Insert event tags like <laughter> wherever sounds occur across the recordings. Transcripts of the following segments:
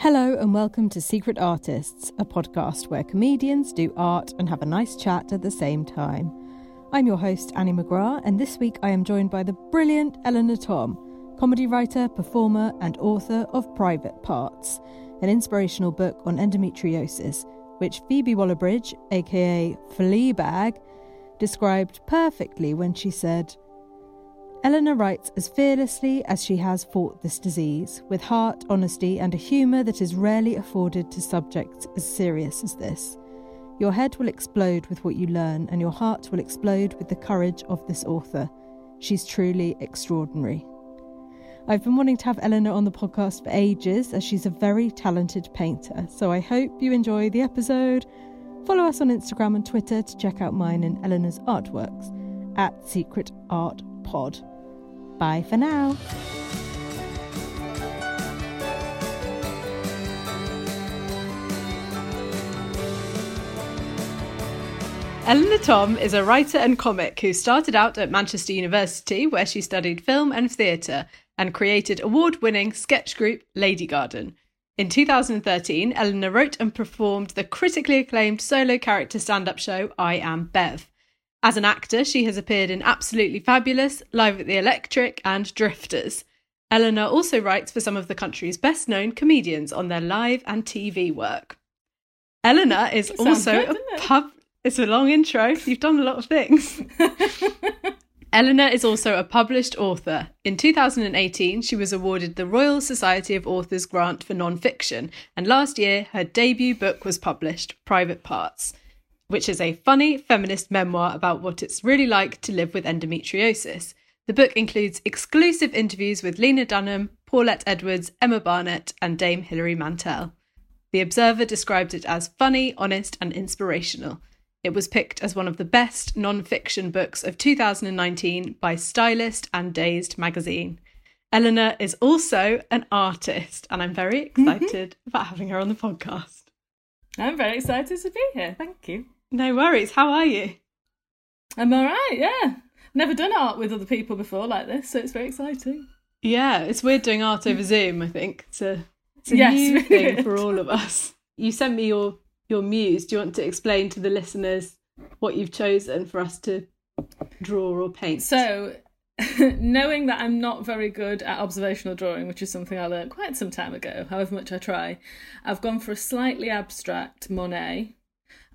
Hello and welcome to Secret Artists, a podcast where comedians do art and have a nice chat at the same time. I'm your host, Annie McGrath, and this week I am joined by the brilliant Eleanor Thom, comedy writer, performer, and author of Private Parts, an inspirational book on endometriosis, which Phoebe Waller Bridge, aka Fleabag, described perfectly when she said, Eleanor writes as fearlessly as she has fought this disease, with heart, honesty, and a humour that is rarely afforded to subjects as serious as this. Your head will explode with what you learn, and your heart will explode with the courage of this author. She's truly extraordinary. I've been wanting to have Eleanor on the podcast for ages, as she's a very talented painter, so I hope you enjoy the episode. Follow us on Instagram and Twitter to check out mine and Eleanor's artworks at Secret Art Pod. Bye for now. Eleanor Thom is a writer and comic who started out at Manchester University, where she studied film and theatre and created award winning sketch group Lady Garden. In 2013, Eleanor wrote and performed the critically acclaimed solo character stand up show I Am Bev. As an actor, she has appeared in Absolutely Fabulous, Live at the Electric, and Drifters. Eleanor also writes for some of the country's best known comedians on their live and TV work. Eleanor is also good, a pub. It's a long intro. You've done a lot of things. <laughs> Eleanor is also a published author. In 2018, she was awarded the Royal Society of Authors grant for non-fiction, and last year her debut book was published, Private Parts, which is a funny feminist memoir about what it's really like to live with endometriosis. The book includes exclusive interviews with Lena Dunham, Paulette Edwards, Emma Barnett, and Dame Hilary Mantel. The Observer described it as funny, honest, and inspirational. It was picked as one of the best non fiction books of 2019 by Stylist and Dazed magazine. Eleanor is also an artist, and I'm very mm-hmm. excited about having her on the podcast. I'm very excited to be here. Thank you. No worries. How are you? I'm all right. Yeah, never done art with other people before like this, so it's very exciting. Yeah, it's weird doing art over Zoom, I think. It's a, it's a Yes, new <laughs> thing for all of us. You sent me your, your muse. Do you want to explain to the listeners what you've chosen for us to draw or paint? So, <laughs> knowing that I'm not very good at observational drawing, which is something I learned quite some time ago, however much I try, I've gone for a slightly abstract Monet.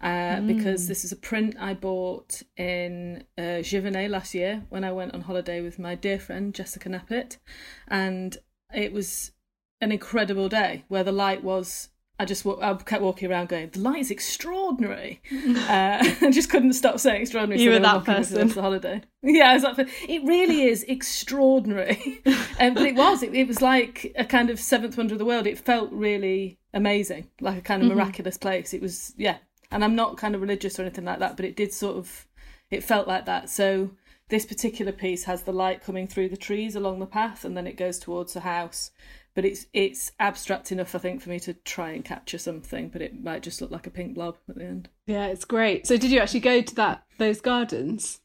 Uh, Because this is a print I bought in uh, last year when I went on holiday with my dear friend Jessica Neppett, and it was an incredible day where the light was. I just I kept walking around going, the light is extraordinary. <laughs> uh, <laughs> I just couldn't stop saying extraordinary. You so were that walked with the rest person. the holiday. <laughs> Yeah, I was it really is extraordinary. um, but it was. It, it was like a kind of seventh wonder of the world. It felt really amazing, like a kind of miraculous place. It was, yeah. And I'm not kind of religious or anything like that, but it did sort of, it felt like that. So this particular piece has the light coming through the trees along the path, and then it goes towards the house. But it's it's abstract enough, I think, for me to try and capture something. But it might just look like a pink blob at the end. Yeah, it's great. So, did you actually go to that those gardens?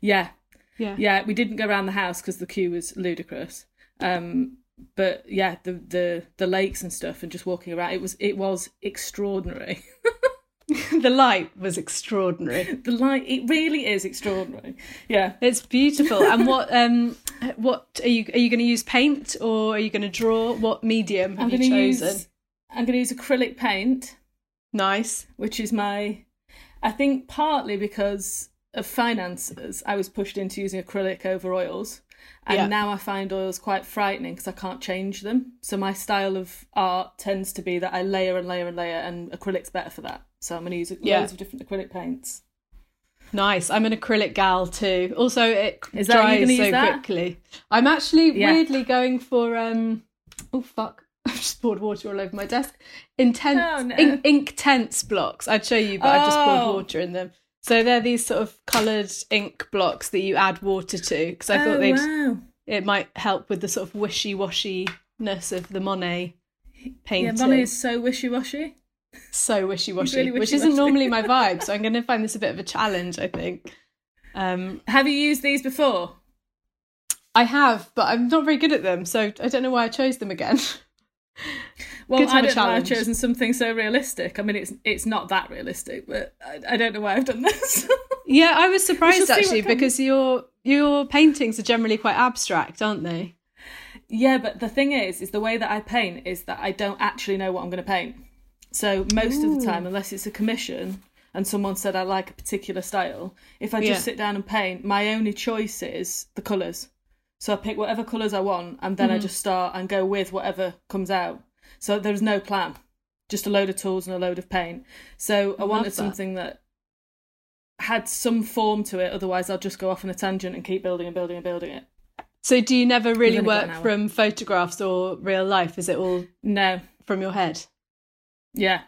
Yeah, Yeah. Yeah, we didn't go around the house because the queue was ludicrous. Um, but yeah, the the the lakes and stuff, and just walking around, it was it was extraordinary. <laughs> <laughs> the light was extraordinary. <laughs> the light, it really is extraordinary. Yeah, It's beautiful. And what um what are you are you going to use paint or are you going to draw? What medium have I'm you chosen? use I'm going to use acrylic paint, Nice. which is my, I think partly because of finances, I was pushed into using acrylic over oils. And Yeah. now I find oils quite frightening because I can't change them. So my style of art tends to be that I layer and layer and layer, and acrylic's better for that. So I'm going to use Yeah. loads of different acrylic paints. Nice. I'm an acrylic gal too. Also, it Is dries so quickly. I'm actually Yeah. weirdly going for um. Oh fuck! <laughs> I've just poured water all over my desk. Intense Oh, no. ink, Inktense blocks. I'd show you, but I've just poured Oh. water in them. So they're these sort of coloured ink blocks that you add water to because I thought oh, they'd wow. it might help with the sort of wishy washiness of the Monet painting. Yeah. Monet is so wishy washy. So wishy washy, really which isn't normally my <laughs> vibe. So I'm going to find this a bit of a challenge. I think. Um, Have you used these before? I have, but I'm not very good at them, so I don't know why I chose them again. <laughs> Well, I don't know why I've chosen something so realistic. I mean, it's it's not that realistic, but I, I don't know why I've done this. <laughs> yeah, I was surprised actually because your your paintings are generally quite abstract, aren't they? yeah, but the thing is, is the way that I paint is that I don't actually know what I'm going to paint. So most of the time, unless it's a commission and someone said I like a particular style, if I just Yeah. sit down and paint, my only choice is the colours. So I pick whatever colours I want, and then I mm-hmm. just start and go with whatever comes out. So there's no plan, just a load of tools and a load of paint. So I Love wanted that. something that had some form to it. Otherwise, I'll just go off on a tangent and keep building and building and building it. So do you never really work from photographs or real life? Is it all No, from your head? Yeah,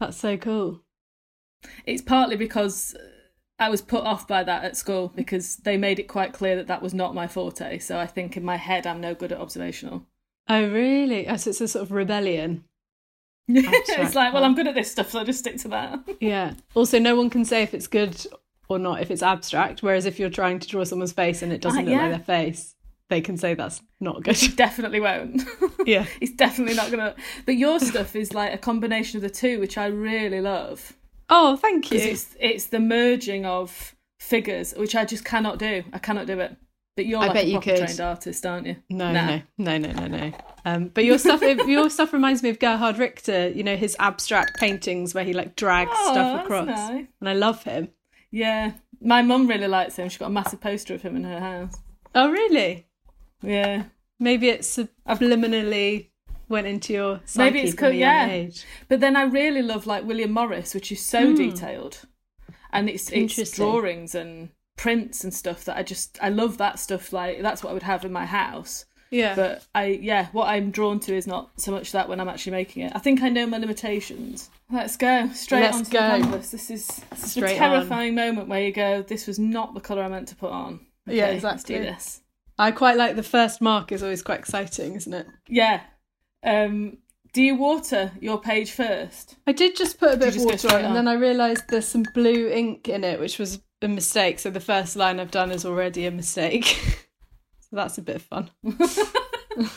That's so cool. it's partly because I was put off by that at school because they made it quite clear that that was not my forte. So I think in my head, I'm no good at observational. Oh, really? Oh, so it's a sort of rebellion. <laughs> it's like, well, I'm good at this stuff, so I'll just stick to that. <laughs> Yeah. Also, no one can say if it's good or not if it's abstract. Whereas if you're trying to draw someone's face and it doesn't Ah, look yeah. like their face, they can say that's not good. He definitely won't. <laughs> yeah. He's definitely not gonna. But your stuff is like a combination of the two, which I really love. Oh, thank you. it's it's the merging of figures, which I just cannot do. I cannot do it. But you're I like bet a you could. trained artist, aren't you? No, Nah. no, no, no, no, no. Um, but your stuff, your stuff reminds me of Gerhard Richter. You know his abstract paintings where he like drags Oh, stuff across, nice. and I love him. Yeah, my mum really likes him. She's got a massive poster of him in her house. Oh, really? Yeah, Maybe it subliminally went into your Maybe it's from co- yeah. age. but then I really love like William Morris, which is so hmm. detailed, and it's it's. Drawings and prints and stuff that I just I love that stuff. Like that's what I would have in my house. Yeah. But I, yeah, what I'm drawn to is not so much that when I'm actually making it. I think I know my limitations. Let's go straight Let's onto go. the canvas. This is, this is a Straight on. terrifying moment where you go, "This was not the color I meant to put on." Yeah, Okay, exactly. Let's do this. I quite like the first mark is always quite exciting, isn't it? Yeah. Um, do you water your page first? I did just put a bit of water on, straight and then I realised there's some blue ink in it, which was a mistake. So the first line I've done is already a mistake. <laughs> so that's a bit of fun. <laughs>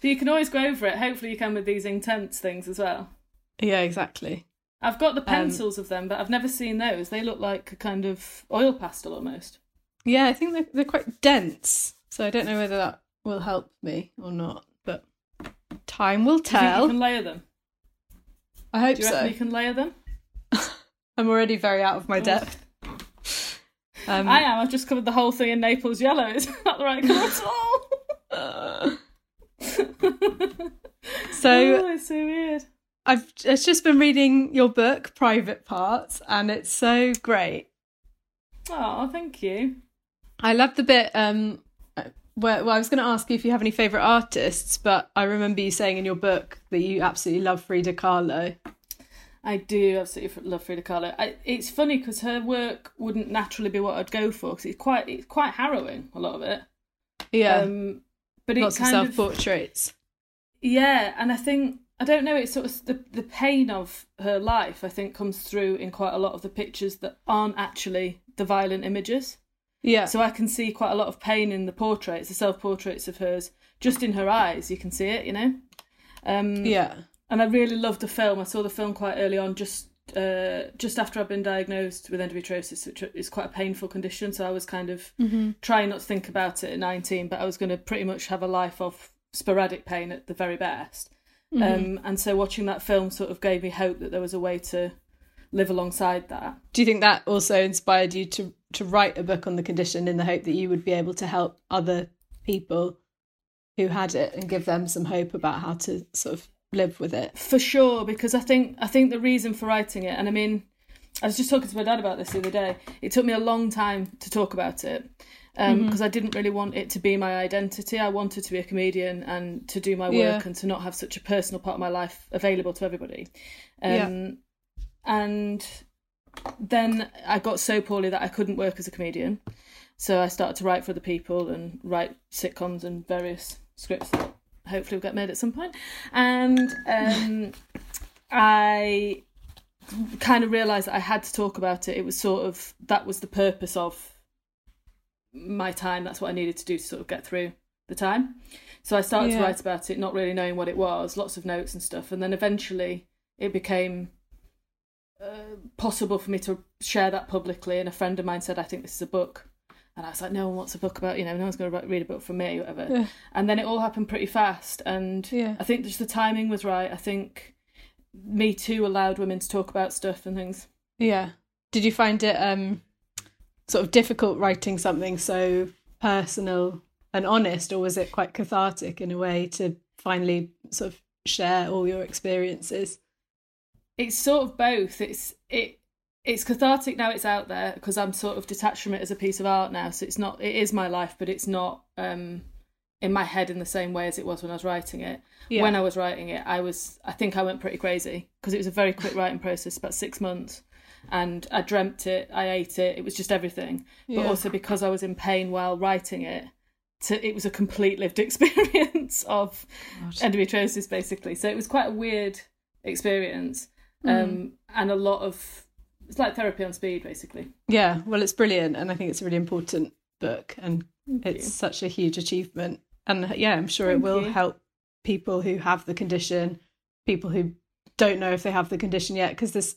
But you can always go over it. Hopefully, you can with these intense things as well. Yeah, exactly. I've got the Um, pencils of them, but I've never seen those. They look like a kind of oil pastel almost. Yeah, I think they're, they're quite dense. So I don't know whether that will help me or not, but time will Do you can layer them? I hope Do you so. you can layer them? <laughs> I'm already very out of my depth. Um, I am. I've just covered the whole thing in Naples yellow. <laughs> It's not the right colour at all. uh, <laughs> so oh, it's so weird. I've it's just been reading your book, Private Parts, and it's so great. Oh, thank you. I love the bit um where well, I was going to ask you if you have any favorite artists, but I remember you saying in your book that you absolutely love Frida Kahlo. I do absolutely love Frida Kahlo. I, it's funny because her work wouldn't naturally be what I'd go for because it's quite it's quite harrowing a lot of it. Yeah, Um, but it lots of self portraits. Yeah, and I think I don't know. It's sort of the the pain of her life. I think comes through in quite a lot of the pictures that aren't actually the violent images. Yeah, So I can see quite a lot of pain in the portraits, the self portraits of hers. Just in her eyes, you can see it. You know. Um, yeah, and I really loved the film. I saw the film quite early on, just uh, just after I'd been diagnosed with endometriosis, which is quite a painful condition. So I was kind of trying not to think about it at 19, but I was going to pretty much have a life of sporadic pain at the very best. Um, and so watching that film sort of gave me hope that there was a way to live alongside that. Do you think that also inspired you to to write a book on the condition in the hope that you would be able to help other people who had it and give them some hope about how to sort of live with it. For sure, because I think I think the reason for writing it, and I mean, I was just talking to my dad about this the other day. It took me a long time to talk about it because um, mm-hmm. I didn't really want it to be my identity. I wanted to be a comedian and to do my work yeah. and to not have such a personal part of my life available to everybody. Um, yeah. And then I got so poorly that I couldn't work as a comedian. So I started to write for other people and write sitcoms and various scripts that hopefully will get made at some point. And um, <laughs> I kind of realised that I had to talk about it. It was sort of that was the purpose of my time. That's what I needed to do to sort of get through the time. So I started yeah. to write about it, not really knowing what it was, lots of notes and stuff. And then eventually it became uh, possible for me to share that publicly. And a friend of mine said, I think this is a book. And I was like, no one wants a book about, you know, no one's going to read a book from me, whatever. Yeah. And then it all happened pretty fast. And yeah. I think just the timing was right. I think Me Too allowed women to talk about stuff and things. Yeah. Did you find it um, sort of difficult writing something so personal and honest, or was it quite cathartic in a way to finally sort of share all your experiences? It's sort of both. It's it it's cathartic now it's out there because I'm sort of detached from it as a piece of art now. So it's not it is my life, but it's not um in my head in the same way as it was when I was writing it. Yeah. When I was writing it, I was I think I went pretty crazy because it was a very quick writing process, about six months and I dreamt it, I ate it, it was just everything. Yeah. But also because I was in pain while writing it, to, it was a complete lived <laughs> experience of God. endometriosis, basically. So it was quite a weird experience, mm. um, and a lot of it's like therapy on speed, basically. Yeah, well, it's brilliant, and I think it's a really important book, and Thank it's you. such a huge achievement. And yeah, I'm sure Thank it will you. help people who have the condition, people who don't know if they have the condition yet, because this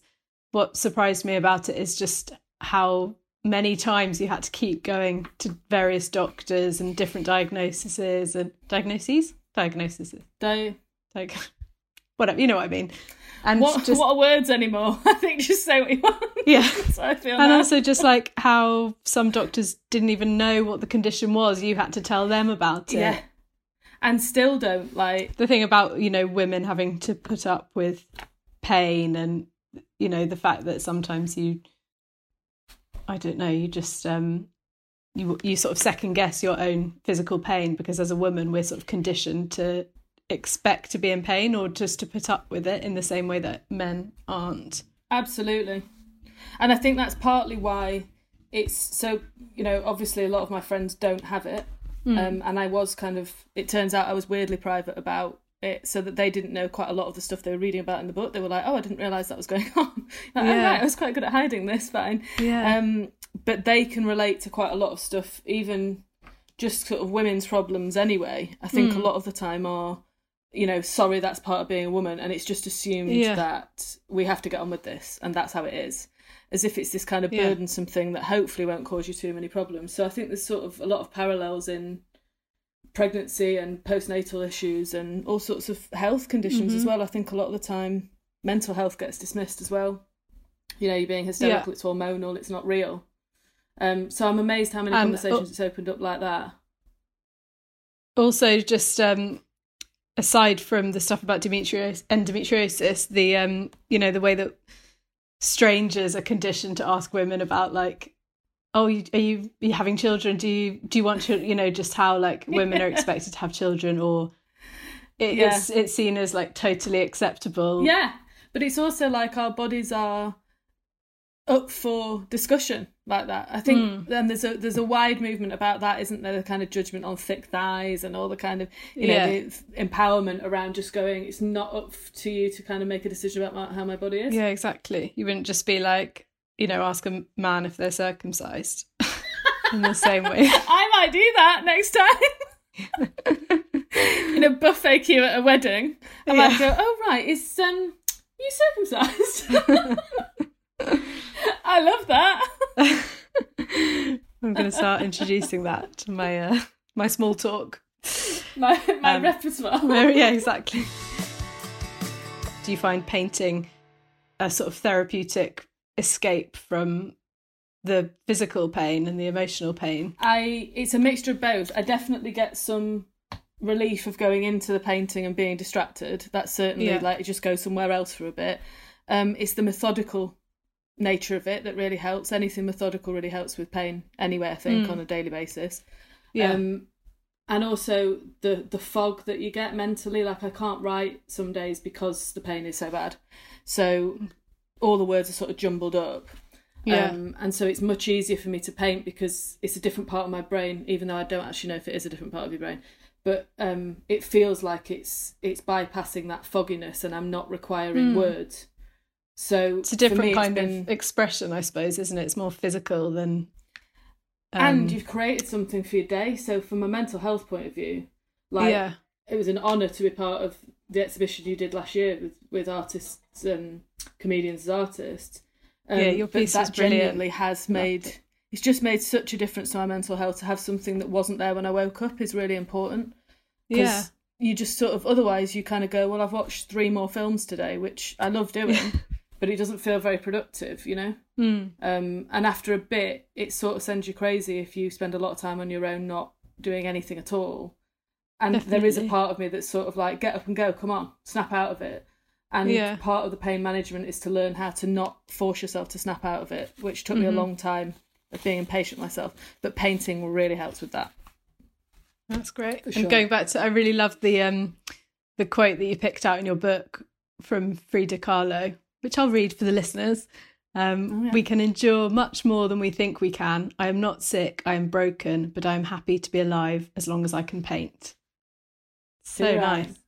what surprised me about it is just how many times you had to keep going to various doctors and different diagnoses and diagnoses diagnoses Di- like <laughs> whatever you know what I mean and what, just, what are words anymore? <laughs> I think just say what you want. Yeah. <laughs> I feel and now. also just like how some doctors didn't even know what the condition was. You had to tell them about it. Yeah. And still don't like the thing about you know women having to put up with pain and you know the fact that sometimes you i don't know you just um you you sort of second guess your own physical pain because as a woman we're sort of conditioned to expect to be in pain or just to put up with it in the same way that men aren't absolutely and i think that's partly why it's so you know obviously a lot of my friends don't have it mm. um, and i was kind of it turns out i was weirdly private about it so that they didn't know quite a lot of the stuff they were reading about in the book. They were like, "Oh, I didn't realize that was going <laughs> on." like, yeah. Oh, right, I was quite good at hiding this. Fine. Yeah. Um, but they can relate to quite a lot of stuff, even just sort of women's problems. Anyway, I think mm. a hmm. lot of the time are, you know, sorry, that's part of being a woman, and it's just assumed yeah. that we have to get on with this, and that's how it is. As if it's this kind of burdensome yeah. thing that hopefully won't cause you too many problems. So I think there's sort of a lot of parallels in pregnancy and postnatal issues and all sorts of health conditions mm-hmm. as well. I think a lot of the time mental health gets dismissed as well. You know, you're being hysterical, yeah. it's hormonal, it's not real. Um, so I'm amazed how many um, conversations it's opened up like that. Also, just um, aside from the stuff about endometriosis, endometriosis, the um, you know the way that strangers are conditioned to ask women about like oh you, are you are you having children? Do you do you want to you know just how like women are <laughs> expected to have children or it, yeah. it's it's seen as like totally acceptable. Yeah but it's also like our bodies are up for discussion like that i think mm. then there's a there's a wide movement about that isn't there the kind of judgment on thick thighs and all the kind of you yeah. know the empowerment around just going it's not up to you to kind of make a decision about my, how my body is yeah exactly you wouldn't just be like you know, ask a man if they're circumcised <laughs> in the same way. <laughs> I might do that next time. <laughs> in a buffet queue at a wedding. And I yeah. might go, oh right, is um you circumcised? I love that. <laughs> I'm gonna start introducing that to my uh, my small talk. My my um, repertoire. yeah, exactly. Do you find painting a sort of therapeutic escape from the physical pain and the emotional pain? I it's a mixture of both. I definitely get some relief of going into the painting and being distracted. That's certainly Yeah. like just go somewhere else for a bit. Um, it's the methodical nature of it that really helps. Anything methodical really helps with pain anyway. I think on a daily basis. Yeah. Um, and also the the fog that you get mentally. Like I can't write some days because the pain is so bad. So all the words are sort of jumbled up. Yeah. Um, and so it's much easier for me to paint because it's a different part of my brain, even though I don't actually know if it is a different part of your brain. But um, it feels like it's it's bypassing that fogginess, and I'm not requiring words. So it's a different kind been, of expression, I suppose, isn't it? It's more physical than. um, and you've created something for your day. So from a mental health point of view, like yeah, it was an honour to be part of the exhibition you did last year with, with artists and comedians as artists. Um, Yeah, your piece that genuinely has made it's just made such a difference to my mental health to have something that wasn't there when I woke up is really important. yeah, you just sort of otherwise you kind of go, well, I've watched three more films today, which I love doing, but it doesn't feel very productive, you know. Mm. Um, and after a bit, it sort of sends you crazy if you spend a lot of time on your own, not doing anything at all. And there is a part of me that's sort of like, get up and go, come on, snap out of it. And Yeah. part of the pain management is to learn how to not force yourself to snap out of it, which took me Mm-hmm. a long time of being impatient myself. But painting really helps with that. That's great. For And sure. going back to, I really loved the um the quote that you picked out in your book from Frida Kahlo, which I'll read for the listeners. Um, Oh, yeah. We can endure much more than we think we can. I am not sick. I am broken, but I am happy to be alive as long as I can paint. So right. nice.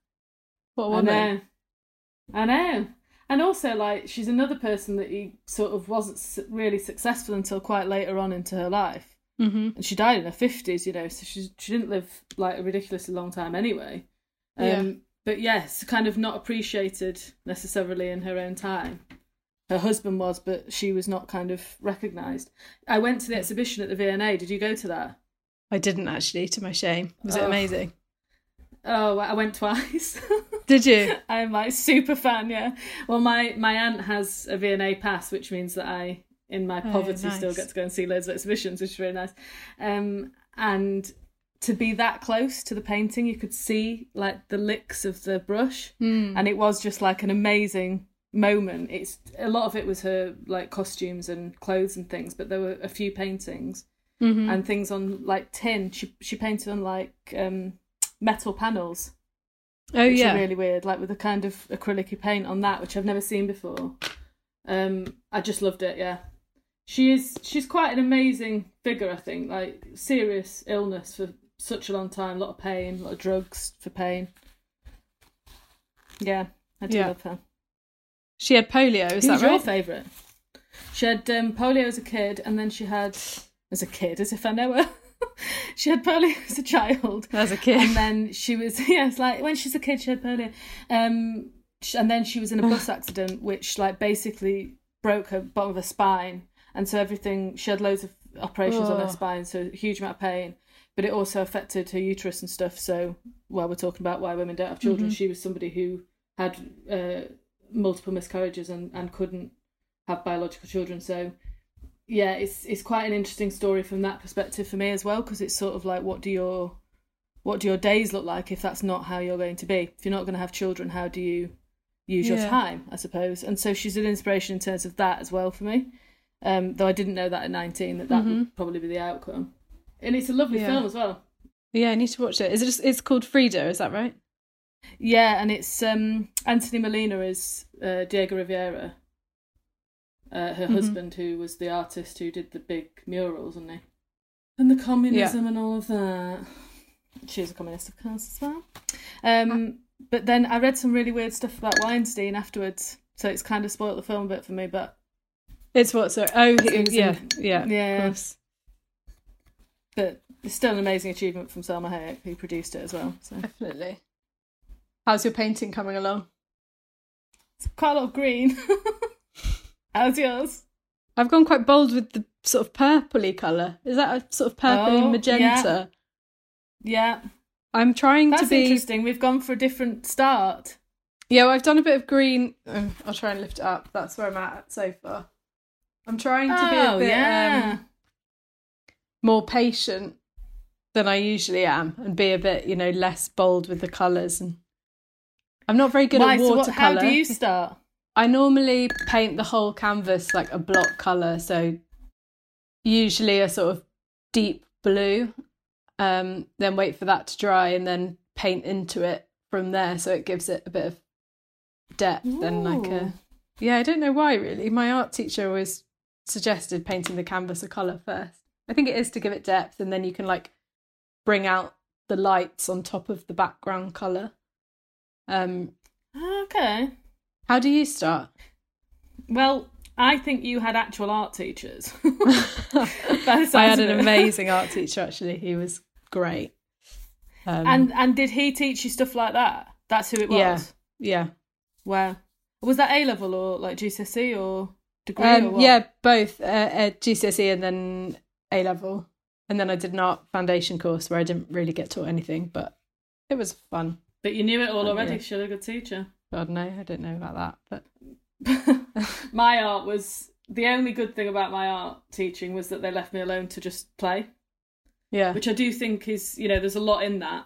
What a I woman. know. I know. And also, like, she's another person that he sort of wasn't really successful until quite later on into her life. hmm And she died in her 50s, you know, so she, she didn't live, like, a ridiculously long time anyway. Um, Yeah. But yes, kind of not appreciated necessarily in her own time. Her husband was, but she was not kind of recognised. I went to the exhibition at the V&A. Did you go to that? I didn't actually, to my shame. Was it Oh. amazing? Oh, I went twice. <laughs> Did you? I'm like super fan, yeah. Well, my my aunt has a V&A pass, which means that I, in my Oh, poverty, still get to go and see loads of exhibitions, which is really nice. Um, and to be that close to the painting, you could see like the licks of the brush, Hmm. and it was just like an amazing moment. It's a lot of it was her like costumes and clothes and things, but there were a few paintings Mhm. and things on like tin. She she painted on like um, metal panels Oh yeah. really weird, like with a kind of acrylic paint on that, which I've never seen before. Um, I just loved it. Yeah, she is. She's quite an amazing figure. I think, like serious illness for such a long time, a lot of pain, a lot of drugs for pain. Yeah, I do Yeah. love her. She had polio, is Who's that your favourite? She had um, polio as a kid, and then she had as a kid, as if I know her. <laughs> she had polio <laughs> as a child, As a kid. and then she was <laughs> yeah, it's like when she's a kid, she had polio. Um, and then she was in a bus <sighs> accident, which like basically broke her bottom of her spine, and so everything she had loads of operations on her spine, so a huge amount of pain. But it also affected her uterus and stuff. So while we're talking about why women don't have children, she was somebody who had uh, multiple miscarriages and, and couldn't have biological children. So yeah, it's it's quite an interesting story from that perspective for me as well because it's sort of like what do your what do your days look like if that's not how you're going to be? If you're not going to have children, how do you use your time? I suppose. And so she's an inspiration in terms of that as well for me. Um, though I didn't know that at 19 that that would probably be the outcome. And it's a lovely Yeah. film as well. Yeah, I need to watch it. Is it just, it's called Frida, is that right? Yeah, and it's um, Anthony Molina is uh, Diego Rivera, uh, her Mhm. husband, who was the artist who did the big murals, wasn't he? And the communism and all of that. She's a communist, of course, as well. Um, but then I read some really weird stuff about Weinstein afterwards, so it's kind of spoilt the film a bit for me. But It's what, so Oh, was yeah, yeah, yeah. Of course. but it's still an amazing achievement from Salma Hayek, who produced it as well. So Definitely. How's your painting coming along? it's quite a lot of green. <laughs> How's yours? I've gone quite bold with the sort of purpley colour. Is that a sort of purpley Oh, magenta? Yeah, I'm trying that's to be. That's interesting. We've gone for a different start. Yeah, well, I've done a bit of green. Oh, I'll try and lift it up. That's where I'm at so far. I'm trying to be Oh, a bit yeah. um, more patient than I usually am, and be a bit, you know, less bold with the colours. And I'm not very good Why? at So what, watercolor. how do you start? I normally paint the whole canvas like a block colour, so usually a sort of deep blue. Um, then wait for that to dry and then paint into it from there, so it gives it a bit of depth and like a yeah. I don't know why really. My art teacher always suggested painting the canvas a colour first. I think it is to give it depth, and then you can like bring out the lights on top of the background colour. Um, Okay. how do you start? Well, I think you had actual art teachers. <laughs> <laughs> I had an amazing art <laughs> teacher actually. He was great. Um, And and did he teach you stuff like that? That's who it was. yeah, yeah, Wow. Was that A level or like GCSE or degree? or um, what? yeah, both uh, at GCSE and then A level, and then I did an art foundation course where I didn't really get taught anything, but it was fun. But you knew it all already. yeah. She had a good teacher. God no, I don't know about that, but <laughs> my art was the only good thing about my art teaching was that they left me alone to just play, yeah, which I do think is you know there's a lot in that.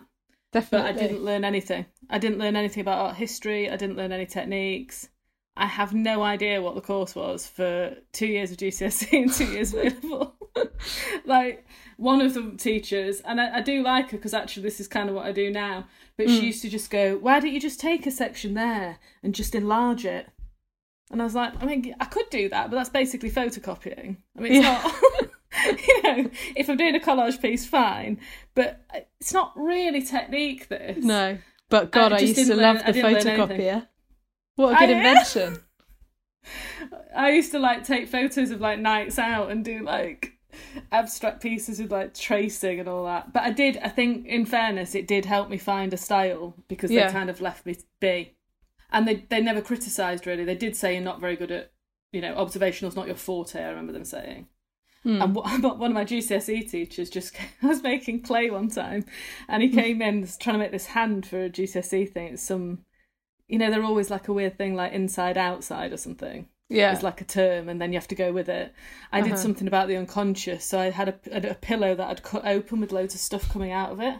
But definitely. I didn't learn anything. I didn't learn anything about art history. I didn't learn any techniques. I have no idea what the course was for two years of GCSE and two years of A level. <laughs> <laughs> like one of the teachers, and I, I do like her because actually this is kind of what I do now. But she mm. used to just go, "Why don't you just take a section there and just enlarge it?" And I was like, I mean, I could do that, but that's basically photocopying. I mean, it's Yeah. not. <laughs> you know, if I'm doing a collage piece, fine, but uh, it's not really technique. This No, but God, I, just used to didn't love the I learn photocopier. What a good I- invention! <laughs> I used to like take photos of like nights out and do like abstract pieces with like tracing and all that. But I did, I think, in fairness, it did help me find a style because Yeah. they kind of left me be. And they they never criticised really. They did say you're not very good at, you know, observational's not your forte. I remember them saying. Hmm. And one <laughs> of my GCSE teachers just <laughs> I was making clay one time, and Hmm. he came in trying to make this hand for a GCSE thing. It's some, you know, they're always like a weird thing like inside outside or something Yeah, is like a term and then you have to go with it. I did Uh-huh. something about the unconscious, so I had a, a, a pillow that I'd cut open with loads of stuff coming out of it,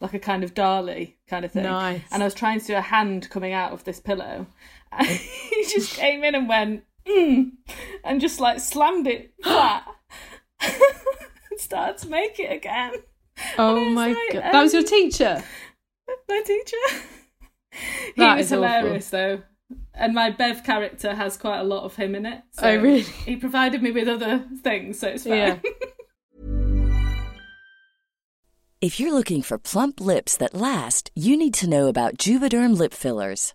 like a kind of Dali kind of thing. Nice. And I was trying to do a hand coming out of this pillow. <laughs> And <laughs> he just came in and went, mm, and just like slammed it flat. <laughs> and started to make it again. Oh And I was my like, god, that was your um, teacher. My teacher. he That was is awful. hilarious though. And my Bev character has quite a lot of him in it. Oh, so Oh, really? He provided me with other things, so it's fine. Yeah. <laughs> If you're looking for plump lips that last, you need to know about Juvederm lip fillers.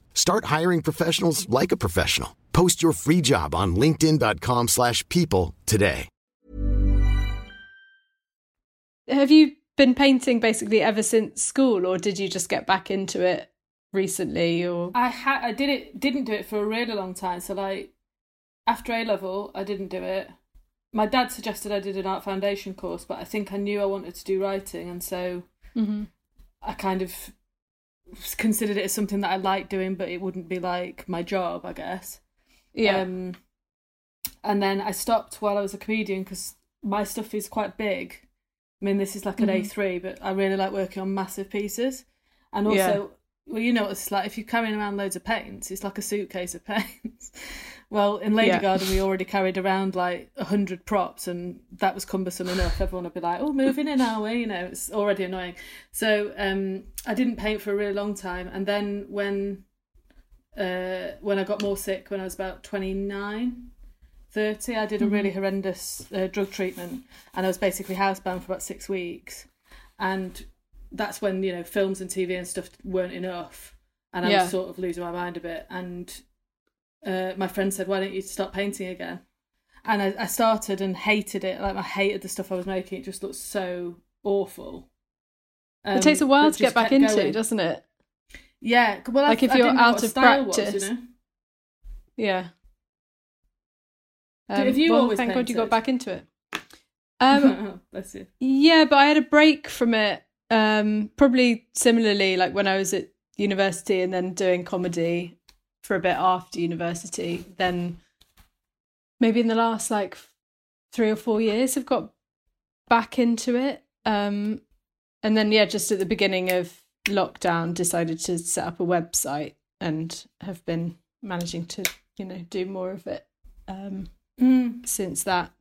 Start hiring professionals like a professional. Post your free job on linkedin.com/people slash people today. Have you been painting basically ever since school, or did you just get back into it recently? Or I had I did it didn't do it for a really long time. So like after A level I didn't do it. my dad suggested I did an art foundation course, but I think I knew I wanted to do writing, and so Mm-hmm. I kind of considered it as something that I liked doing, but it wouldn't be like my job, I guess. Yeah. Um, and then I stopped while I was a comedian because my stuff is quite big. I mean, this is like an Mhm. A3, but I really like working on massive pieces. And also, Yeah. well, you know what it's like if you're carrying around loads of paints, it's like a suitcase of <laughs> paints. Well, in Lady Yeah. Garden, we already carried around like a hundred props, and that was cumbersome enough. Everyone would be like, "Oh, moving in, our way," You know, it's already annoying. So um, I didn't paint for a really long time, and then when uh, when I got more sick, when I was about 29, 30, I did a really horrendous uh, drug treatment, and I was basically housebound for about six weeks, and that's when you know films and TV and stuff weren't enough, and I Yeah. was sort of losing my mind a bit, and uh, my friend said, "Why don't you start painting again?" And I, I started and hated it. Like I hated the stuff I was making. It just looked so awful. it takes a Um, while to get back into, going. doesn't it? Yeah, well, Like I, if you're out of practice. was, you know? Yeah. Do- have you well, always thank God you got back into it. <laughs> Um, Bless you. yeah, but I had a break from it. Um, probably similarly, like when I was at university and then doing comedy for a bit after university. Then maybe in the last like three or four years, I've got back into it. Um, and then yeah, just at the beginning of lockdown, decided to set up a website and have been managing to you know do more of it um, Mm. since that.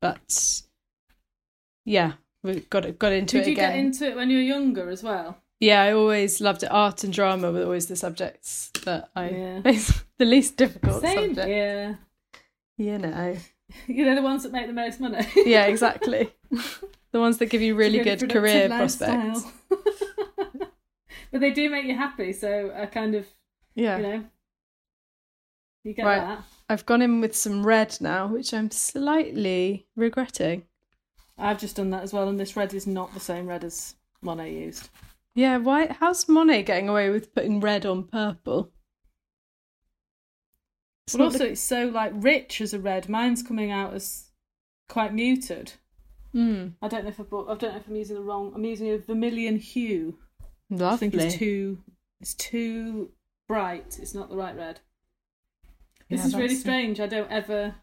But yeah, we got got into Did it Did you again. get into it when you were younger as well? Yeah, I always loved it. Art and drama were always the subjects that I Yeah. <laughs> the least difficult Same. subject. Yeah. You know. You know the ones that make the most money. Yeah, exactly. <laughs> the ones that give you really good career lifestyle. prospects. <laughs> but they do make you happy, so I kind of, Yeah. you know, you get Right. that. I've gone in with some red now, which I'm slightly regretting. I've just done that as well, and this red is not the same red as one I used. Yeah, why how's Monet getting away with putting red on purple? It's But also, the- it's so like rich as a red. Mine's coming out as quite muted. Mm, I don't know if I bought. I don't know if I'm using the wrong. I'm using a vermilion hue. I think it's too. It's too bright. It's not the right red. This Yeah, is really strange. I don't ever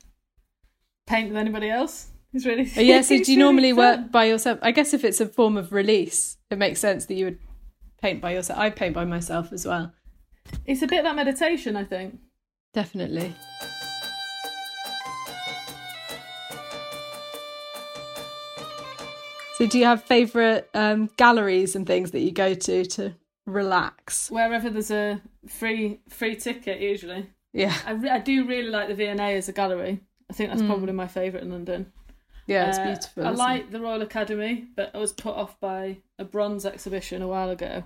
paint with anybody else. <laughs> It's really. Oh, yeah, so do you really normally work <laughs> by yourself? I guess if it's a form of release, it makes sense that you would paint by yourself. I paint by myself as well. It's a bit like meditation. I think. Definitely. So, do you have favourite um, galleries and things that you go to to relax? Wherever there's a free free ticket, usually. Yeah, I, re- I do really like the V&A as a gallery. I think that's Mm. probably my favourite in London. yeah, it's Uh, beautiful. I like it? the Royal Academy, but I was put off by a bronze exhibition a while ago.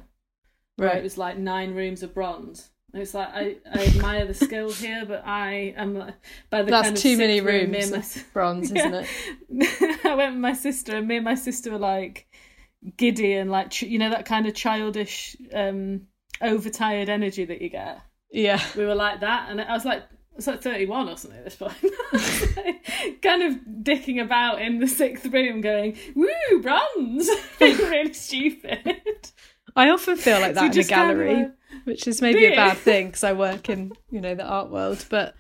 Where it was like nine rooms of bronze. It's like I, I admire the skill here, but I am like, by the That's kind of too many room, rooms my <laughs> bronze, isn't it? <laughs> I went with my sister, and me and my sister were like giddy and like you know that kind of childish, um, overtired energy that you get. Yeah, We were like that, and I was like, it's like thirty-one or something at this point. <laughs> kind of dicking about in the sixth room, going "woo bronze," being really stupid. I often feel like <laughs> So that in a just kind of gallery, which is maybe a bad thing <laughs> because I work in you know the art world. But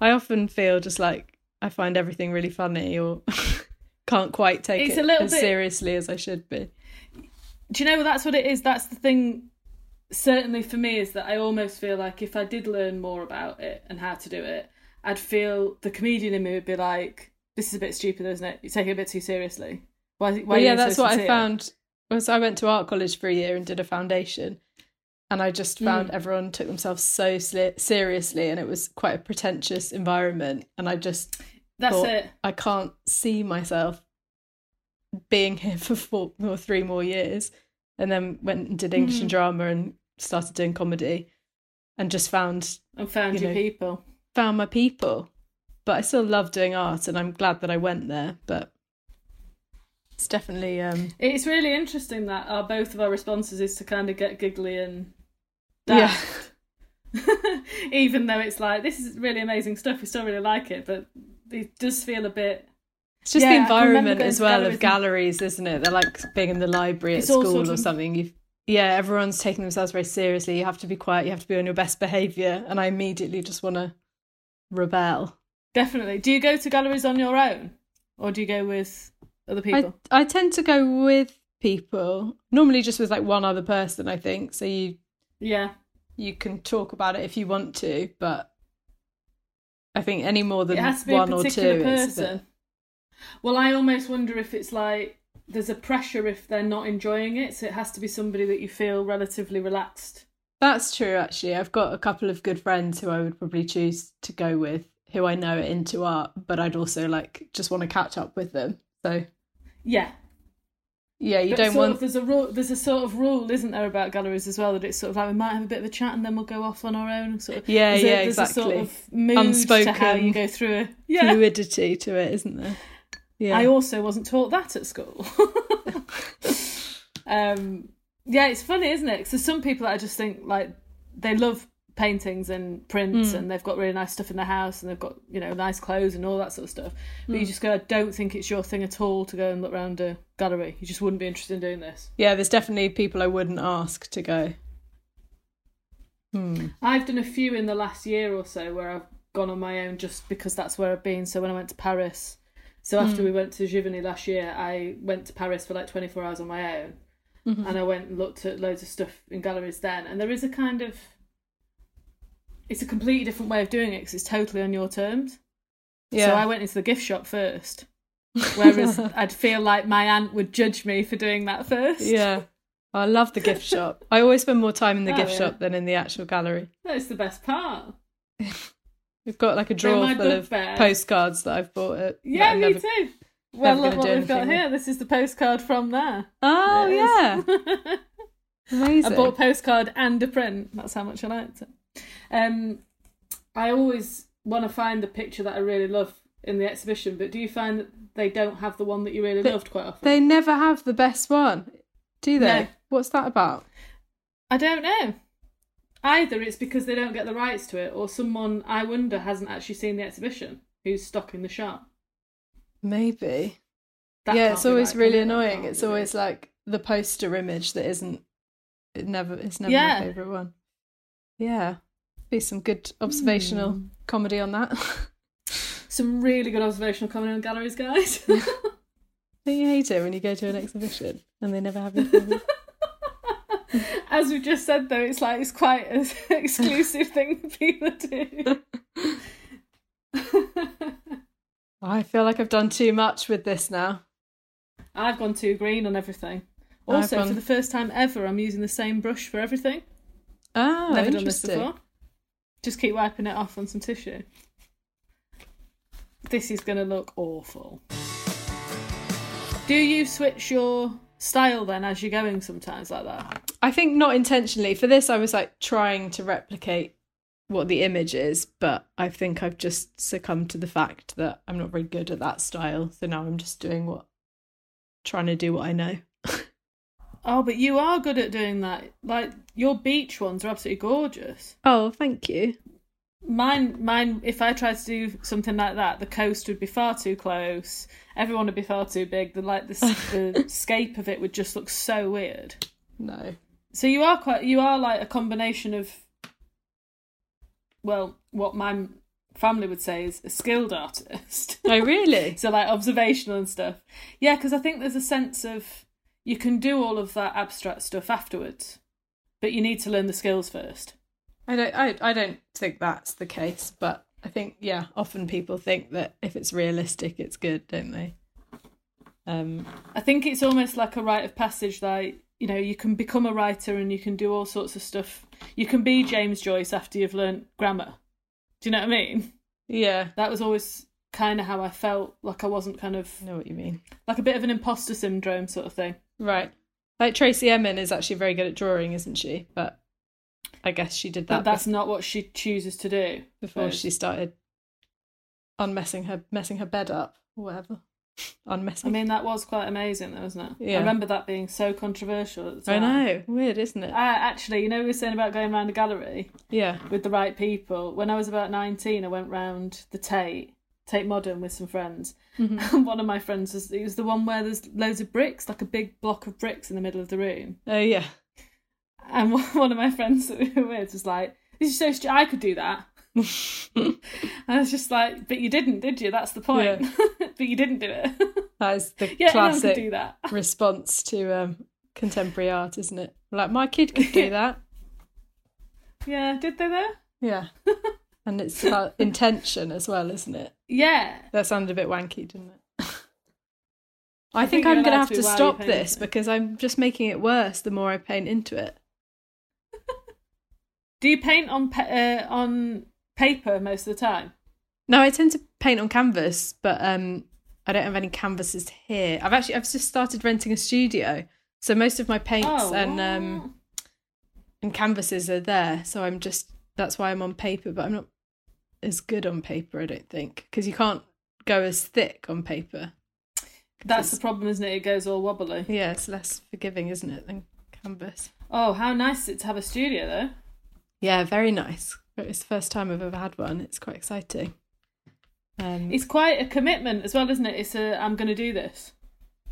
I often feel just like I find everything really funny or <laughs> can't quite take It's it as bit- seriously as I should be. Do you know what that's what it is? That's the thing. Certainly for me, is that I almost feel like if I did learn more about it and how to do it, I'd feel the comedian in me would be like, "This is a bit stupid, isn't it? You're taking it a bit too seriously." Why? why Well, are you yeah, being so that's what I sincere?" Found. Was I went to art college for a year and did a foundation, and I just found Mm. everyone took themselves so sli- seriously, and it was quite a pretentious environment. And I just That's thought, it. I can't see myself being here <laughs> for four or three more years. And then went and did English Mm-hmm. and drama and started doing comedy, and just found And found you your know, people. found my people. But I still love doing art, and I'm glad that I went there. But it's definitely um, It's really interesting that our both of our responses is to kind of get giggly and Yeah. <laughs> Even though it's like this is really amazing stuff, we still really like it, but it does feel a bit It's just Yeah, the I can remember environment as well galleries of and- galleries, isn't it? They're like being in the library at It's school sort or something. You've yeah, everyone's taking themselves very seriously. You have to be quiet. You have to be on your best behaviour. And I immediately just want to rebel. Definitely. Do you go to galleries on your own, or do you go with other people? I I tend to go with people normally just with like one other person. I think so. You Yeah. you can talk about it if you want to, but I think any more than It has to be one or two. particular it's a person. bit- Well, I almost wonder if it's like there's a pressure if they're not enjoying it, so it has to be somebody that you feel relatively relaxed. That's true, actually. I've got a couple of good friends who I would probably choose to go with, who I know are into art, but I'd also like just want to catch up with them. So Yeah. yeah, you But don't want. of, there's a rule there's a sort of rule, isn't there, about galleries as well, that it's sort of like we might have a bit of a chat and then we'll go off on our own. Sort of, Yeah, there's a- yeah, there's A sort exactly. of mood to how Unspoken you go through it. Yeah. fluidity to it, isn't there? Yeah. I also wasn't taught that at school. <laughs> um, yeah, it's funny, isn't it? Because there's some people that I just think like they love paintings and prints, Mm. and they've got really nice stuff in their house, and they've got you know nice clothes and all that sort of stuff. But Mm. you just go, I don't think it's your thing at all to go and look around a gallery. You just wouldn't be interested in doing this. yeah, there's definitely people I wouldn't ask to go. Hmm. I've done a few in the last year or so where I've gone on my own just because that's where I've been. So when I went to Paris, so after we went to Giverny last year, I went to Paris for like 24 hours on my own. And I went and looked at loads of stuff in galleries then. And there is a kind of. It's a completely different way of doing it because it's totally on your terms. Yeah. So I went into the gift shop first. Whereas <laughs> I'd feel like my aunt would judge me for doing that first. Yeah. I love the gift shop. I always spend more time in the <laughs> Oh, gift yeah. shop than in the actual gallery. That's the best part. <laughs> We've got like a drawer full of bugbear- postcards that I've bought. At, Yeah, me never- too. Well, look what we've got here. This is the postcard from there. Oh There yeah, amazing. I bought a postcard and a print. That's how much I liked it. Um, I always want to find the picture that I really love in the exhibition, but do you find that they don't have the one that you really They- loved quite often? They never have the best one, do they? No. What's that about? I don't know. Either it's because they don't get the rights to it, or someone I wonder hasn't actually seen the exhibition who's stocking the shop. Maybe. That yeah, it's always right, really it? Annoying. It's always right. like the poster image that isn't. It never. It's never Yeah. my favorite one. Yeah, be some good observational Hmm. comedy on that. <laughs> some really good observational comedy on galleries, guys. Don't you hate it when you go to an exhibition and they never have your? <laughs> As we just said, though, it's like it's quite an <laughs> exclusive thing for people to do. I feel like I've done too much with this now. I've gone too green on everything. Also, gone- for the first time ever, I'm using the same brush for everything. Oh, Never done this before. Just keep wiping it off on some tissue. This is going to look awful. Do you switch your style then as you're going sometimes like that? I think not intentionally. For this, I was like trying to replicate what the image is, but I think I've just succumbed to the fact that I'm not very good at that style. So now I'm just doing what, trying to do what I know. Oh, but you are good at doing that. Like your beach ones are absolutely gorgeous. Oh, thank you. Mine, mine. If I tried to do something like that, the coast would be far too close. Everyone would be far too big. The like the, the <laughs> scape of it would just look so weird. No. So you are quite. You are like a combination of. Well, what my family would say is a skilled artist. Oh, really? <laughs> so like observational and stuff. Yeah, because I think there's a sense of you can do all of that abstract stuff afterwards, but you need to learn the skills first. I don't. I, I don't think that's the case, but I think yeah. Often people think that if it's realistic, it's good, don't they? Um. I think it's almost like a rite of passage. Like you know, you can become a writer and you can do all sorts of stuff. You can be James Joyce after you've learnt grammar. Do you know what I mean? Yeah. That was always kind of how I felt. Like I wasn't kind of I know what you mean. like a bit of an imposter syndrome sort of thing. Right. Like Tracey Emin is actually very good at drawing, isn't she? But I guess she did But that that's bef- not what she chooses to do. before she started unmessing her messing her bed up or whatever. <laughs> Unmessing. I mean, that was quite amazing, though, wasn't it? Yeah. I remember that being so controversial at the I know. Weird, isn't it? I actually, you know, we were saying about going around a gallery yeah. with the right people. When I was about 19, I went round the Tate Tate Modern with some friends. Mm-hmm. <laughs> One of my friends was it was the one where there's loads of bricks, like a big block of bricks in the middle of the room. Oh yeah. And <laughs> one of my friends that we were with was like, "This is so stupid. I could do that." <laughs> and I was just like, "But you didn't, did you? That's the point. but you didn't do it." That is the yeah, classic do that. response to um, contemporary art, isn't it? Like my kid could do that. Yeah, did they though? Yeah. And it's about <laughs> intention as well, isn't it? Yeah. That sounded a bit wanky, didn't it? <laughs> I, think think, I'm going to have to to be while you stop this it? because I'm just making it worse the more I paint into it. <laughs> Do you paint on pa- uh, on paper most of the time? No, I tend to paint on canvas, but um, I don't have any canvases here. I've actually I've just started renting a studio, so most of my paints Oh, and um, and canvases are there. So I'm just that's why I'm on paper, but I'm not as good on paper. I don't think because you can't go as thick on paper. That's the problem, isn't it? It goes all wobbly. Yeah, it's less forgiving, isn't it, than canvas? Oh, how nice is it to have a studio though? Yeah, very nice. It's the first time I've ever had one. It's quite exciting. Um, It's quite a commitment as well, isn't it? It's a I'm going to do this.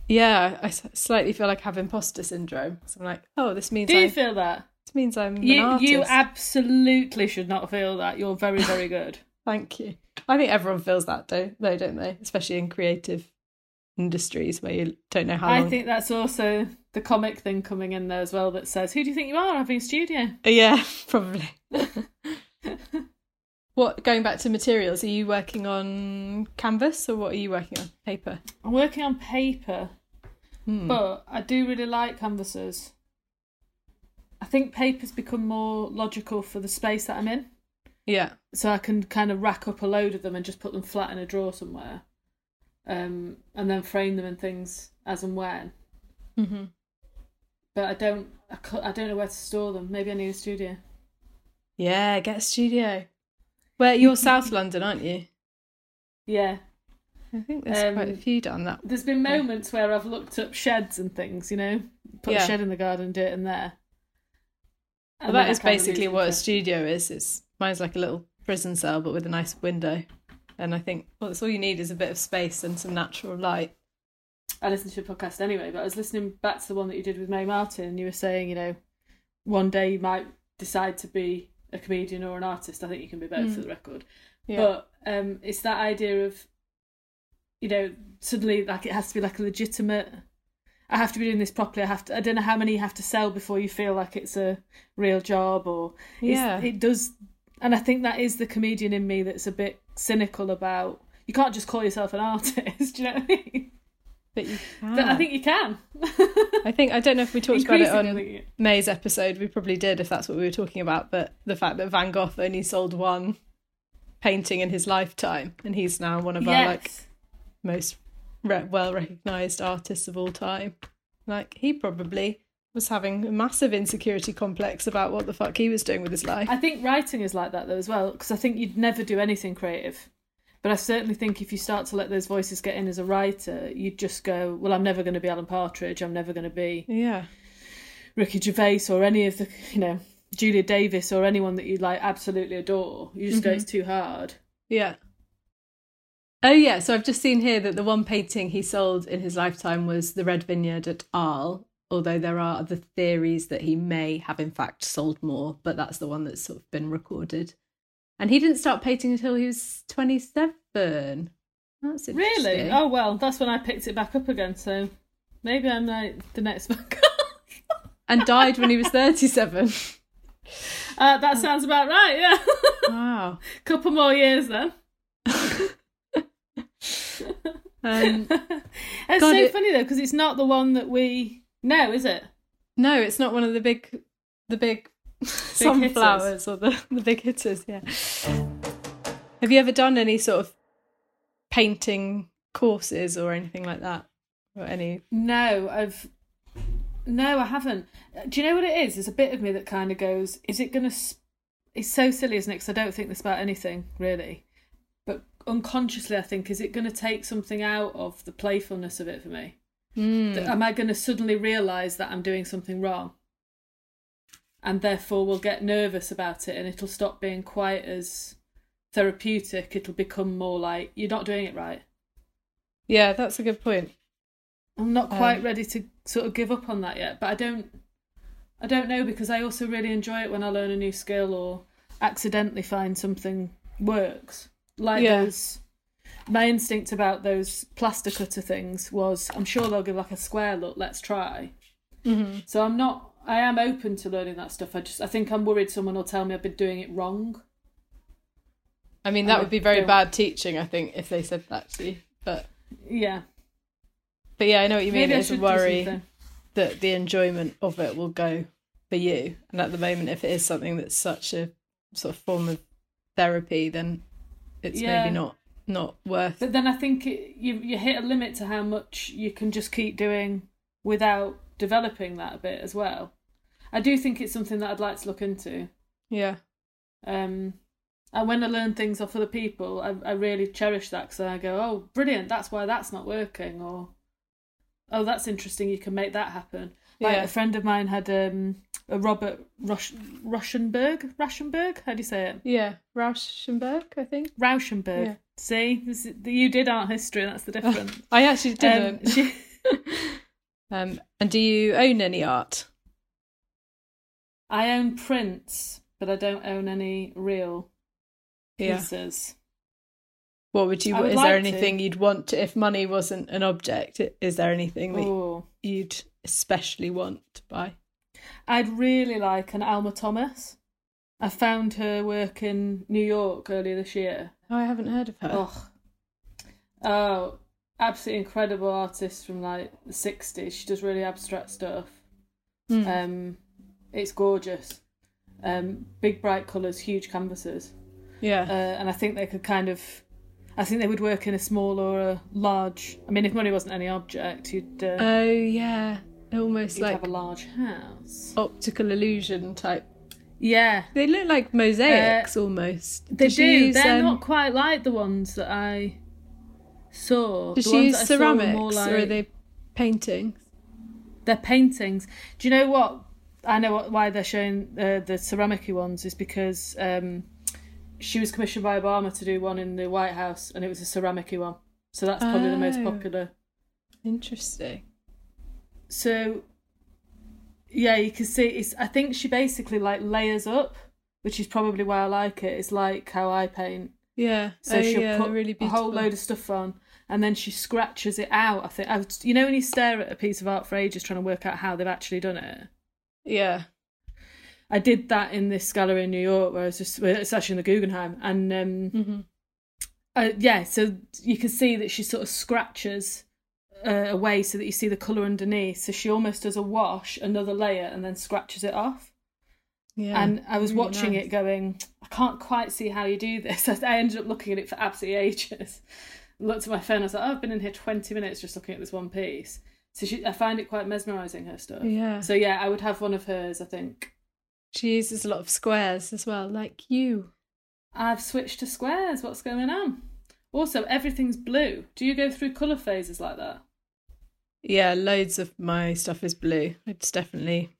yeah, I slightly feel like I have imposter syndrome. So I'm like, oh, this means Do I, you feel that? This means I'm You you absolutely should not feel that. You're very very good. <laughs> Thank you. I think everyone feels that, though, though, don't they? Especially in creative industries where you don't know how long. I think that's also the comic thing coming in there as well that says, "Who do you think you are having a studio?" <laughs> Yeah, probably. <laughs> what? Going back to materials, are you working on canvas or what are you working on? Paper. I'm working on paper, Hmm. but I do really like canvases. I think paper's become more logical for the space that I'm in. Yeah. so I can kind of rack up a load of them and just put them flat in a drawer somewhere, um, and then frame them and things as and when. hmm But I don't, I, I don't know where to store them. Maybe I need a studio. Yeah, get a studio. Where you're South London, aren't you? Yeah, I think there's quite a Um, few down that. there's been moments where I've looked up sheds and things. You know, put Yeah. a shed in the garden, do it in there. Well, that is I kind of basically what a studio is. It's mine's like a little prison cell, but with a nice window. And I think well, that's all you need is a bit of space and some natural light. I listened to your podcast anyway, but I was listening back to the one that you did with Mae Martin, and you were saying, you know, one day you might decide to be a comedian or an artist. I think you can be both for the record. Yeah. But um, it's that idea of, you know, suddenly like it has to be like a legitimate. I have to be doing this properly. I have to. I don't know how many you have to sell before you feel like it's a real job, or Yeah. it does. And I think that is the comedian in me that's a bit cynical about. You can't just call yourself an <laughs> artist. Do you know what I mean? but you can. But I think you can. <laughs> I think I don't know if we talked about it on Mae's episode. We probably did if that's what we were talking about. But the fact that Van Gogh only sold one painting in his lifetime, and he's now one of our like most re- well recognized artists of all time. Like he probably was having a massive insecurity complex about what the fuck he was doing with his life. I think writing is like that though as well, because I think you'd never do anything creative. But I certainly think if you start to let those voices get in as a writer, you'd just go, "Well, I'm never going to be Alan Partridge. I'm never going to be yeah, Ricky Gervais or any of the, you know, Julia Davis or anyone that you like absolutely adore." You just go, mm-hmm. "It's too hard." yeah. Oh yeah, so I've just seen here that the one painting he sold in his lifetime was the Red Vineyard at Arles. Although there are other theories that he may have in fact sold more, but that's the one that's sort of been recorded. And he didn't start painting until he was twenty-seven. That's Really? Oh well, that's when I picked it back up again. So maybe I'm like the next <laughs> one. and died when he was thirty-seven. <laughs> uh, that sounds about right. Yeah. <laughs> Wow. Couple more years then. Um, <laughs> It's God, so it- funny though because it's not the one that we know, is it? no, it's not one of the big, the big, <laughs> <laughs> sunflowers or the the big hitters. Yeah. Have you ever done any sort of painting courses or anything like that, or any? No, I've no, I haven't. Do you know what it is? There's a bit of me that kind of goes, "Is it gonna?" Sp-? It's so silly, isn't it? Because I don't think this about anything really, unconsciously, I think, is it going to take something out of the playfulness of it for me? That- Am I going to suddenly realise that I'm doing something wrong, and therefore we'll get nervous about it, and it'll stop being quite as therapeutic, it'll become more like you're not doing it right. Yeah, that's a good point. I'm not quite Um, ready to sort of give up on that yet, but I don't I don't know because I also really enjoy it when I learn a new skill or accidentally find something works. Like Yeah. those my instinct about those plaster cutter things was I'm sure they'll give like a square look, let's try. Mm-hmm. So I'm not I am open to learning that stuff. I just I think I'm worried someone will tell me I've been doing it wrong. I mean, that I would be very don't- bad teaching, I think, if they said that to you. But Yeah. but yeah, I know what you mean. It's a worry that the enjoyment of it will go for you. And at the moment, if it is something that's such a sort of form of therapy, then it's Yeah. maybe not not worth. But then I think it, you you hit a limit to how much you can just keep doing without developing that a bit as well. I do think it's something that I'd like to look into. Yeah, Um, and when I learn things off other people, I, I really cherish that because I go, "Oh, brilliant! That's why that's not working," or "Oh, that's interesting. You can make that happen." Like Yeah. a friend of mine had um, a Robert Rush, Ruschenberg. Ruschenberg? How do you say it? yeah. Rauschenberg, I think. Rauschenberg. Yeah. See, this is, you did art history. That's the <laughs> difference. I actually didn't. Um, <laughs> she- <laughs> um, and do you own any art? I own prints, but I don't own any real Yeah. pieces. What would you? Would is there like to. anything you'd want to, if money wasn't an object? Is there anything that Oh, you'd especially want to buy? I'd really like an Alma Thomas. I found her work in New York earlier this year. Oh, I haven't heard of her. Oh, oh, absolutely incredible artist from like the '60s. She does really abstract stuff. Hmm. Um, it's gorgeous. Um, big bright colours, huge canvases. yeah. uh, and I think they could kind of, I think they would work in a small or a large. I mean, if money wasn't any object, you'd, uh, oh yeah. Almost you'd like have a large house. optical illusion type. Yeah, They look like mosaics almost. they she do. use, They're um, not quite like the ones that I saw. The she use that I saw were ceramics more or are they paintings? They're paintings. Do you know what? I know what, why they're showing uh, the ceramic ones is because um, she was commissioned by Obama to do one in the White House, and it was a ceramic one. So that's probably the most Oh. popular. Interesting. So, yeah, you can see. It's. I think she basically like layers up, which is probably why I like it. It's like how I paint. Yeah. So oh, she'll yeah, put really a whole load of stuff on, and then she scratches it out. I think. I, you know when you stare at a piece of art for ages trying to work out how they've actually done it. Yeah. I did that in this gallery in New York, where it's just. It's actually in the Guggenheim, and um, hmm uh, yeah, so you can see that she sort of scratches uh, away so that you see the colour underneath. So she almost does a wash, another layer, and then scratches it off. Yeah. and I was really watching nice. it going, I can't quite see how you do this. <laughs> I ended up looking at it for absolutely ages. <laughs> Looked at my phone, I was like, oh, I've been in here 20 minutes just looking at this one piece. So she, I find it quite mesmerising, her stuff. Yeah. So yeah, I would have one of hers, I think. She uses a lot of squares as well, like you. I've switched to squares. What's going on? Also, everything's blue. Do you go through colour phases like that? Yeah, loads of my stuff is blue. It's definitely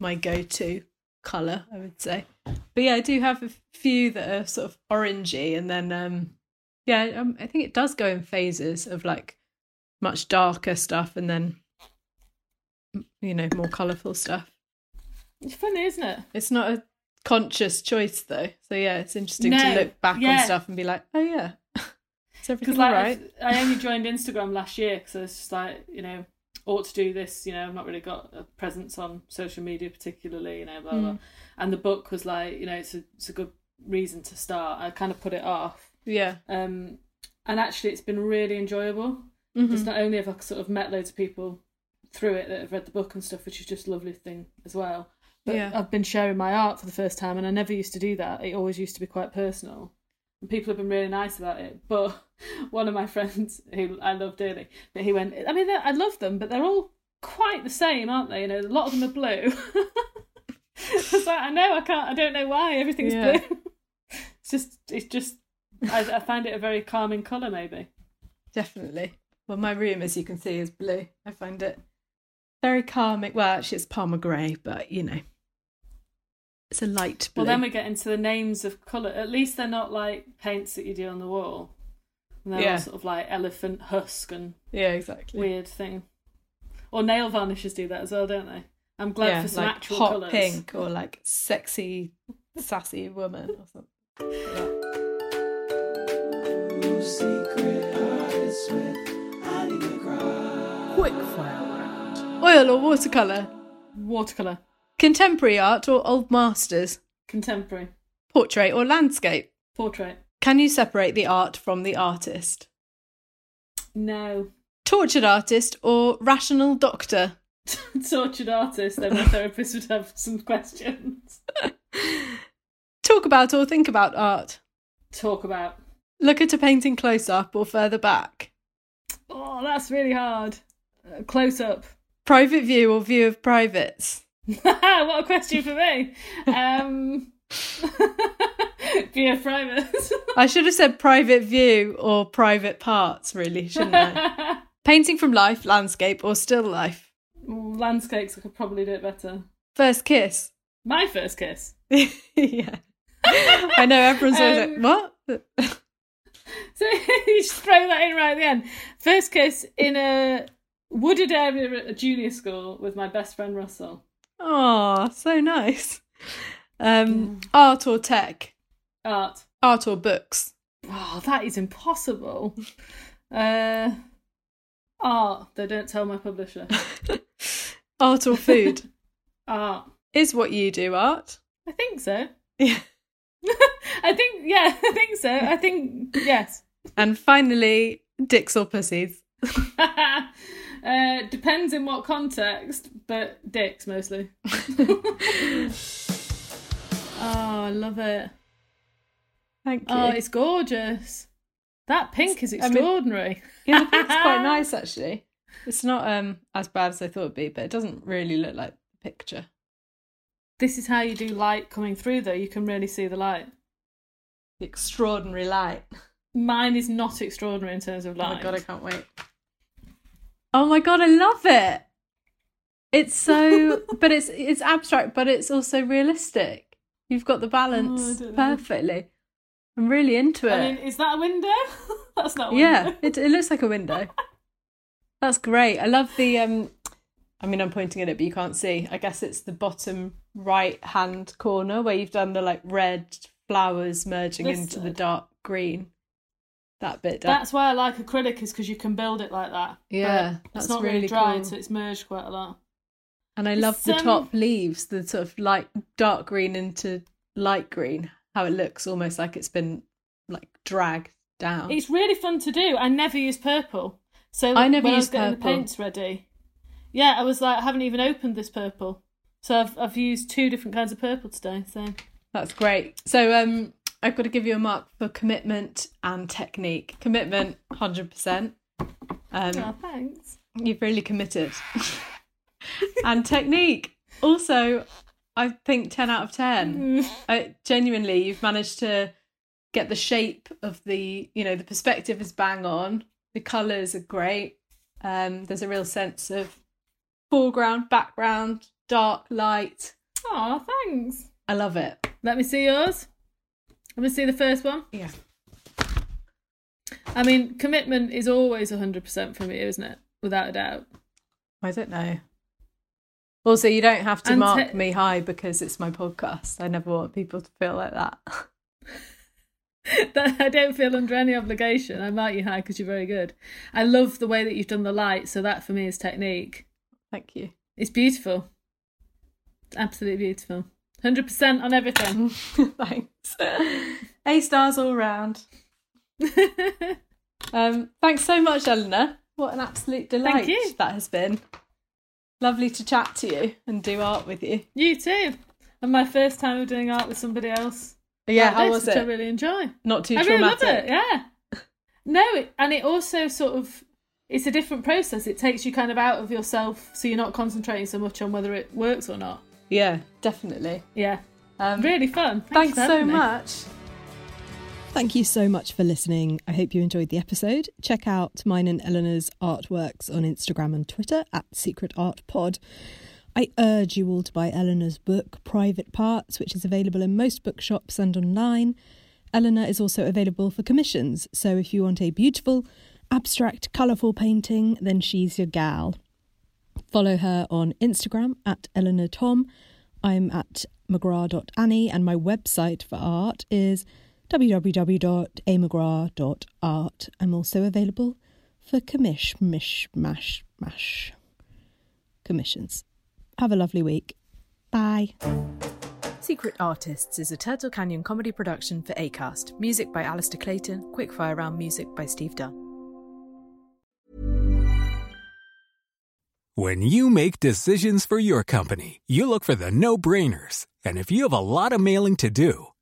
my go-to color, I would say. But yeah, I do have a few that are sort of orangey, and then um, yeah, um, I think it does go in phases of like much darker stuff, and then you know more colorful stuff. It's funny, isn't it? It's not a conscious choice though, so yeah, it's interesting No, to look back yeah. on stuff and be like, oh yeah, Because like right? I only joined Instagram last year because I was just like, you know, ought to do this. You know, I've not really got a presence on social media particularly. You know, blah blah. And the book was like, you know, it's a it's a good reason to start. I kind of put it off. Yeah, Um, and actually, it's been really enjoyable. Mhm. Just not only have I sort of met loads of people through it that have read the book and stuff, which is just a lovely thing as well. But Yeah. I've been sharing my art for the first time, and I never used to do that. It always used to be quite personal, and people have been really nice about it. But <laughs> one of my friends, who I love dearly, but he went, I mean, I love them, but they're all quite the same, aren't they? You know, a lot of them are blue. <laughs> I was like, I know, I can't, I don't know why everything's Yeah. blue. <laughs> It's just, it's just, I, I find it a very calming colour, maybe. Definitely. Well, my room, as you can see, is blue. I find it very calming. Well, actually, it's Palmer grey, but you know, It's a light blue. Well, then we get into the names of colour. At least they're not like paints that you do on the wall. And they're Yeah. all sort of like elephant husk and yeah, exactly. weird thing. Or nail varnishes do that as well, don't they? I'm glad yeah, for some like actual hot colours. pink or like sexy, sassy woman or something. Quick fire round. Oil or watercolour? Watercolour. Contemporary art or old masters? Contemporary. Portrait or landscape? Portrait. Can you separate the art from the artist? No. Tortured artist or rational doctor? <laughs> Tortured artist, then my therapist would have some questions. Talk about or think about art? Talk about. Look at a painting close up or further back? Oh, that's really hard. Uh, close up. Private view or view of privates? <laughs> what a question for me. Um, <laughs> be a private. I should have said private view or private parts, really, shouldn't I? <laughs> Painting from life, landscape, or still life? Landscapes, I could probably do it better. First kiss? My first kiss. <laughs> yeah. I know everyone's always Um, like, what? So you just throw that in right at the end. First kiss in a wooded area at a junior school with my best friend Russell. Oh, so nice. Um, Art or tech? Art. Art or books? Oh, that is impossible. Uh, art. They don't tell my publisher. <laughs> Art or food? <laughs> Art. Is what you do art? I think so. Yeah. <laughs> I think, yeah, I think so. I think, yes. And finally, dicks or pussies? uh, depends in what context, but dicks mostly. Oh, I love it. Thank you. Oh, it's gorgeous. That pink is I mean- extraordinary. Yeah, the pink's quite <laughs> nice actually. It's not um as bad as I thought it'd be, but it doesn't really look like the picture. This is how you do light coming through, though. You can really see the light. The extraordinary light. Mine is not extraordinary in terms of light. Oh my god, I can't wait. Oh my god, I love it. It's so <laughs> but it's it's abstract, but it's also realistic. You've got the balance Oh, I know. perfectly. I'm really into it. I mean, is that a window? <laughs> That's not a window. yeah, it it looks like a window. That's great. I love the um I mean I'm pointing at it but you can't see. I guess it's the bottom right hand corner where you've done the like red flowers merging This into the dark green. That bit down. That's why I like acrylic, is because you can build it like that. Yeah, that's not really really dried, cool. so it's merged quite a lot. And I love the um, top leaves, the sort of light dark green into light green, how it looks almost like it's been like dragged down. It's really fun to do. I never use purple. So I never when I was getting purple. the paints ready, yeah, I was like, I haven't even opened this purple. So I've I've used two different kinds of purple today. So That's great. So um I've got to give you a mark for commitment and technique. Commitment, hundred percent. Um oh, thanks. you've really committed. <laughs> and technique. Also, I think ten out of ten. I, genuinely, you've managed to get the shape of the, you know, the perspective is bang on. The colours are great. Um, there's a real sense of foreground, background, dark, light. Oh, thanks. I love it. Let me see yours. Let me see the first one. Yeah. I mean, commitment is always 100% for me, isn't it? Without a doubt. I don't know. Also, you don't have to And mark me high because it's my podcast. I never want people to feel like that. <laughs> that I don't feel under any obligation. I mark you high because you're very good. I love the way that you've done the light, so that for me is technique. Thank you. It's beautiful. It's absolutely beautiful. 100% on everything. <laughs> thanks. A stars all round. <laughs> Um, thanks so much, Eleanor. What an absolute delight you. that has been. Lovely to chat to you and do art with you. you too. And my first time of doing art with somebody else. Yeah, how this, was which I it? really enjoy. Not too I really traumatic. love it. Yeah. <laughs> No, it, and it also sort of it's a different process. It takes you kind of out of yourself, so you're not concentrating so much on whether it works or not. Yeah, definitely. Yeah, Um, really fun. Thanks, for so me. much. Thank you so much for listening. I hope you enjoyed the episode. Check out mine and Eleanor's artworks on Instagram and Twitter at Secret Art Pod. I urge you all to buy Eleanor's book, Private Parts, which is available in most bookshops and online. Eleanor is also available for commissions, so if you want a beautiful, abstract, colourful painting, then she's your gal. Follow her on Instagram at Eleanor Thom. I'm at mcgrath.annie, and my website for art is www.amcgrath.art. I'm also available for commish, mish, mash, mash commissions. Have a lovely week. Bye. Secret Artists is a Turtle Canyon comedy production for ACAST. Music by Alistair Clayton, Quickfire Round music by Steve Dunn. When you make decisions for your company, you look for the no brainers. And if you have a lot of mailing to do,